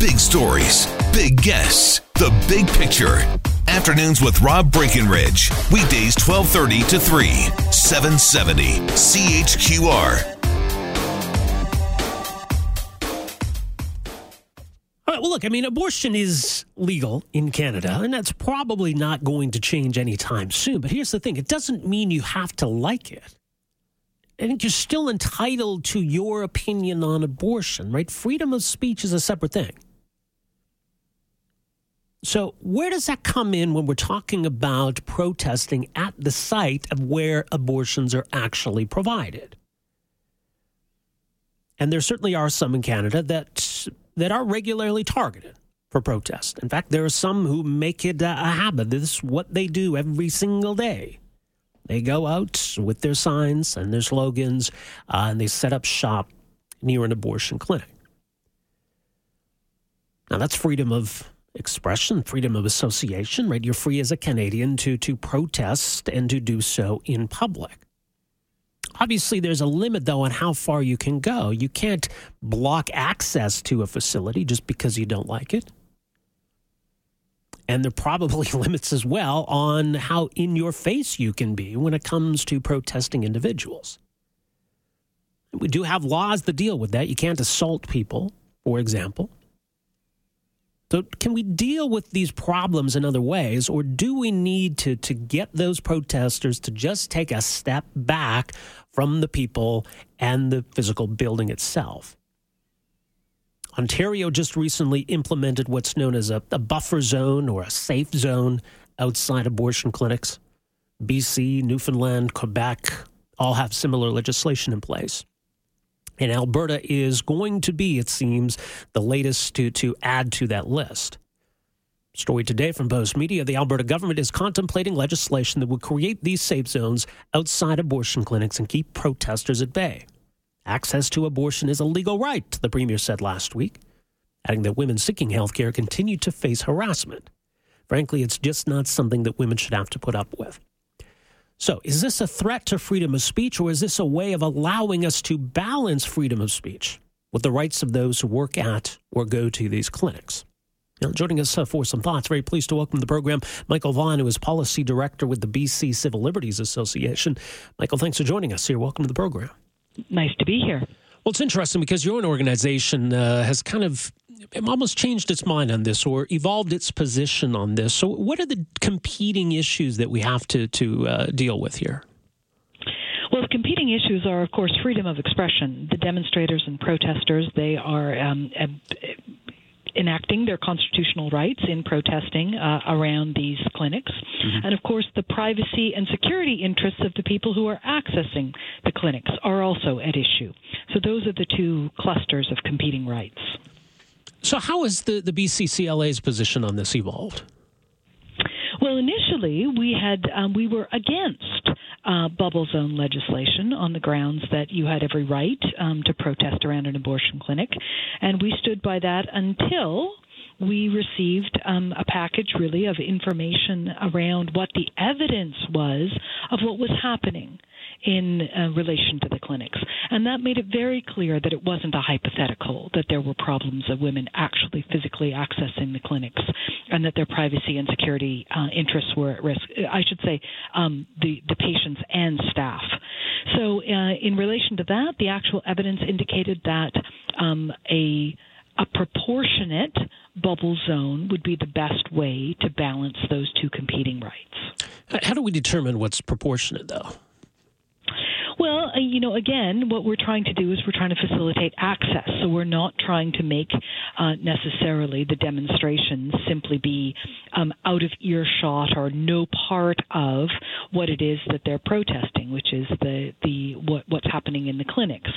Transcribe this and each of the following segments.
Big stories, big guests, the big picture. Afternoons with Rob Breckenridge. Weekdays 1230 to 3, 770 CHQR. All right, well, look, I mean, abortion is legal in Canada, and that's probably not going to change anytime soon. But here's the thing it doesn't mean you have to like it. I think you're still entitled to your opinion on abortion, right? Freedom of speech is a separate thing. So, where does that come in when we're talking about protesting at the site of where abortions are actually provided? And there certainly are some in Canada that that are regularly targeted for protest. In fact, there are some who make it a habit. This is what they do every single day. They go out with their signs and their slogans, uh, and they set up shop near an abortion clinic. Now, that's freedom of expression, freedom of association, right? You're free as a Canadian to, to protest and to do so in public. Obviously, there's a limit, though, on how far you can go. You can't block access to a facility just because you don't like it. And there are probably limits as well on how in your face you can be when it comes to protesting individuals. We do have laws that deal with that. You can't assault people, for example. So, can we deal with these problems in other ways, or do we need to, to get those protesters to just take a step back from the people and the physical building itself? Ontario just recently implemented what's known as a, a buffer zone or a safe zone outside abortion clinics. BC, Newfoundland, Quebec all have similar legislation in place. And Alberta is going to be, it seems, the latest to, to add to that list. Story today from Postmedia The Alberta government is contemplating legislation that would create these safe zones outside abortion clinics and keep protesters at bay. Access to abortion is a legal right, the Premier said last week, adding that women seeking health care continue to face harassment. Frankly, it's just not something that women should have to put up with. So, is this a threat to freedom of speech, or is this a way of allowing us to balance freedom of speech with the rights of those who work at or go to these clinics? Now, joining us uh, for some thoughts, very pleased to welcome to the program Michael Vonn, who is Policy Director with the BC Civil Liberties Association. Michael, thanks for joining us here. Welcome to the program. Nice to be here. Well, it's interesting because your own organization uh, has kind of almost changed its mind on this or evolved its position on this. So, what are the competing issues that we have to to uh, deal with here? Well, the competing issues are, of course, freedom of expression. The demonstrators and protesters, they are um, enacting their constitutional rights in protesting uh, around these clinics. Mm-hmm. And of course, the privacy and security interests of the people who are accessing the clinics are also at issue. So those are the two clusters of competing rights. So, how has the, the BCCLA's position on this evolved? Well, initially we had um, we were against uh, bubble zone legislation on the grounds that you had every right um, to protest around an abortion clinic, and we stood by that until we received um, a package really of information around what the evidence was of what was happening in uh, relation to the clinics. And that made it very clear that it wasn't a hypothetical, that there were problems of women actually physically accessing the clinics, and that their privacy and security uh, interests were at risk. I should say um, the, the patients and staff. So, uh, in relation to that, the actual evidence indicated that um, a a proportionate bubble zone would be the best way to balance those two competing rights. How do we determine what's proportionate, though? Well, uh, you know, again, what we're trying to do is we're trying to facilitate access. So we're not trying to make uh, necessarily the demonstrations simply be um, out of earshot or no part of what it is that they're protesting, which is the the what, what's happening in the clinics.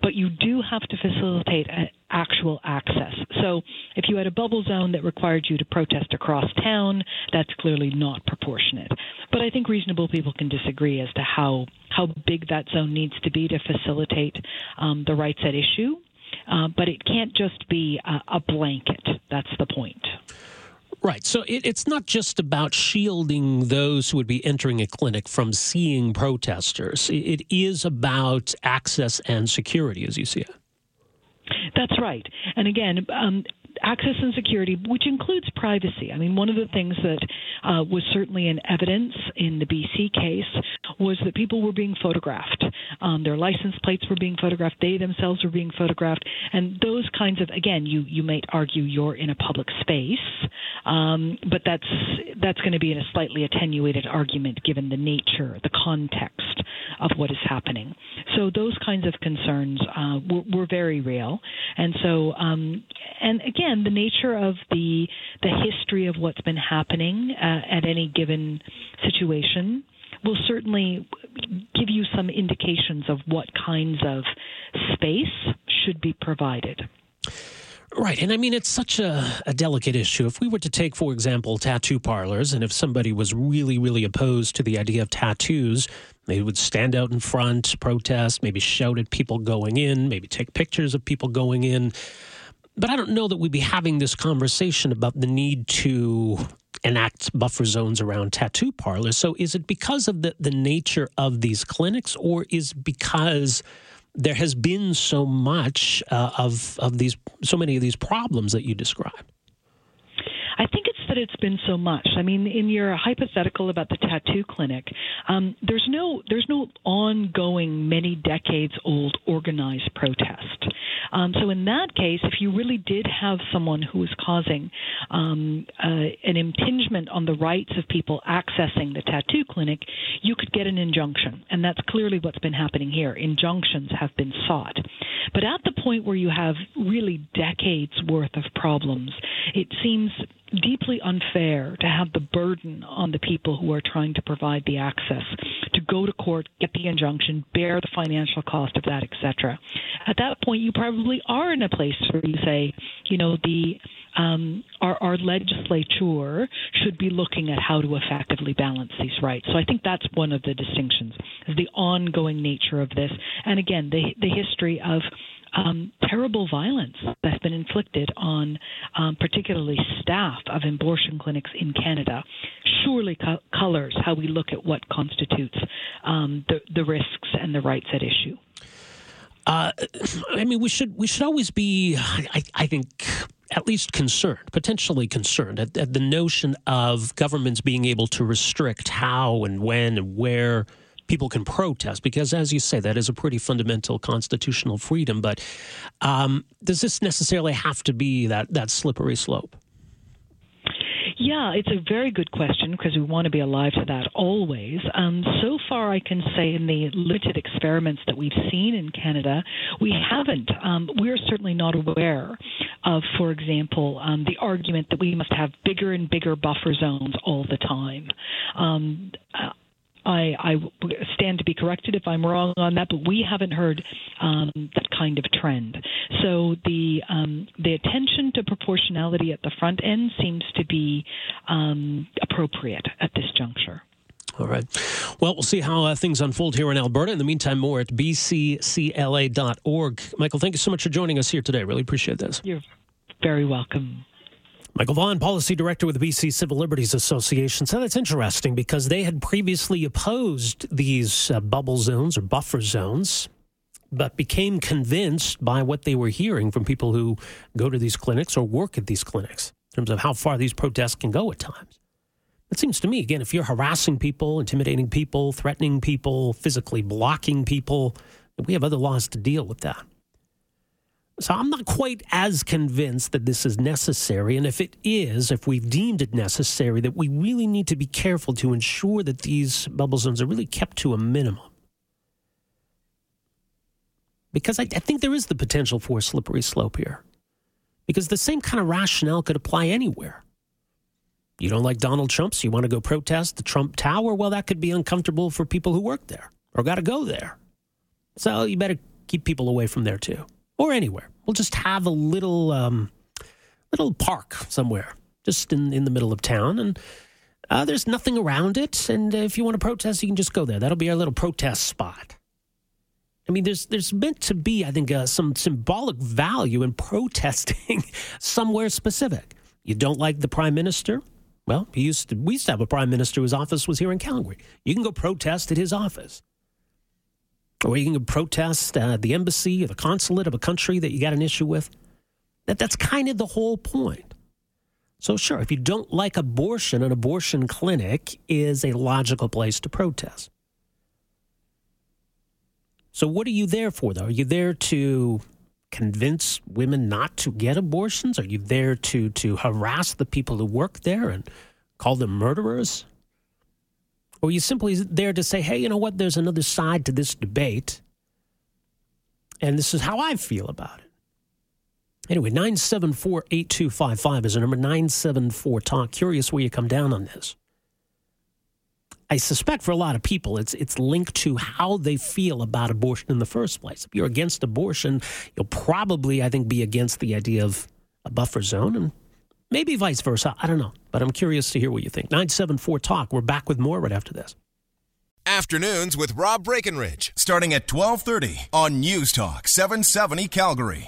But you do have to facilitate actual access. So if you had a bubble zone that required you to protest across town, that's clearly not proportionate. But I think reasonable people can disagree as to how how big that zone needs to be to facilitate um, the rights at issue. Uh, but it can't just be a, a blanket. That's the point. Right. So it, it's not just about shielding those who would be entering a clinic from seeing protesters. It, it is about access and security, as you see it. That's right. And again, um, access and security, which includes privacy. I mean, one of the things that uh, was certainly in evidence in the BC case was that people were being photographed. Um, their license plates were being photographed. They themselves were being photographed. And those kinds of, again, you, you might argue you're in a public space, um, but that's that's going to be in a slightly attenuated argument given the nature, the context of what is happening. So those kinds of concerns uh, were, were, very real. And so, um, and again, the nature of the the history of what's been happening uh, at any given situation will certainly give you some indications of what kinds of space should be provided. Right. And I mean, it's such a, a, delicate issue. If we were to take, for example, tattoo parlors, and if somebody was really, really opposed to the idea of tattoos, they would stand out in front, protest, maybe shout at people going in, maybe take pictures of people going in. But I don't know that we'd be having this conversation about the need to enact buffer zones around tattoo parlors. So is it because of the, the nature of these clinics, or is because there has been so much uh, of of these so many of these problems that you describe. I think it's that it's been so much. I mean, in your hypothetical about the tattoo clinic, um, there's no there's no ongoing, many decades old organized protest. Um, so in that case, if you really did have someone who was causing um, uh, an impingement on the rights of people accessing the tattoo clinic, you could get an injunction, and that's clearly what's been happening here. Injunctions have been sought, but at the point where you have really decades worth of problems, it seems deeply unfair to have the burden on the people who are trying to provide the access to go to court, get the injunction, bear the financial cost of that, etc. At that point, you probably are in a place where you say, you know, the um, our, our legislature should be looking at how to effectively balance these rights. So I think that's one of the distinctions: is the ongoing nature of this, and again, the the history of um, terrible violence that's been inflicted on um, particularly staff of abortion clinics in Canada surely co- colors how we look at what constitutes um, the, the risks and the rights at issue. Uh, I mean, we should we should always be, I, I think, at least concerned, potentially concerned at, at, the notion of governments being able to restrict how and when and where people can protest because, as you say, that is a pretty fundamental constitutional freedom. But um, does this necessarily have to be that that slippery slope? Yeah, it's a very good question because we want to be alive to that always. Um, so far, I can say in the limited experiments that we've seen in Canada, we haven't. Um, we're certainly not aware of, for example, um, the argument that we must have bigger and bigger buffer zones all the time. Um, I, I stand to be corrected if I'm wrong on that, but we haven't heard um, that kind of trend. So the um, the attention to proportionality at the front end seems to be um, appropriate at this juncture. All right. Well, we'll see how uh, things unfold here in Alberta. In the meantime, more at bccla.org. Michael, thank you so much for joining us here today. Really appreciate this. You're very welcome. Michael Vonn, Policy Director with the BC Civil Liberties Association. said that's interesting because they had previously opposed these uh, bubble zones or buffer zones, but became convinced by what they were hearing from people who go to these clinics or work at these clinics in terms of how far these protests can go at times. It seems to me, again, if you're harassing people, intimidating people, threatening people, physically blocking people, we have other laws to deal with that. So I'm not quite as convinced that this is necessary. And if it is, if we've deemed it necessary, that we really need to be careful to ensure that these bubble zones are really kept to a minimum. Because I, I think there is the potential for a slippery slope here. Because the same kind of rationale could apply anywhere. You don't like Donald Trump, so you want to go protest the Trump Tower? Well, that could be uncomfortable for people who work there or got to go there. So you better keep people away from there too or anywhere, We'll just have a little um, little park somewhere, just in, in the middle of town, and uh, there's nothing around it. And if you want to protest, you can just go there. That'll be our little protest spot. I mean, there's there's meant to be, I think, uh, some symbolic value in protesting somewhere specific. You don't like the prime minister? Well, he used to, we used to have a prime minister whose office was here in Calgary. You can go protest at his office. Or you can protest uh, the embassy or the consulate of a country that you got an issue with. That, that's kind of the whole point. So, sure, if you don't like abortion, an abortion clinic is a logical place to protest. So, what are you there for, though? Are you there to convince women not to get abortions? Are you there to, to harass the people who work there and call them murderers? Or you simply there to say, hey, you know what? There's another side to this debate, and this is how I feel about it. Anyway, 974 8255 is the number 974 Talk. Curious where you come down on this. I suspect for a lot of people, it's it's linked to how they feel about abortion in the first place. If you're against abortion, you'll probably, I think, be against the idea of a buffer zone, and maybe vice versa. I don't know, but I'm curious to hear what you think. Nine seven four talk. We're back with more right after this. Afternoons with Rob Breckenridge, starting at twelve thirty on News Talk seven seventy Calgary.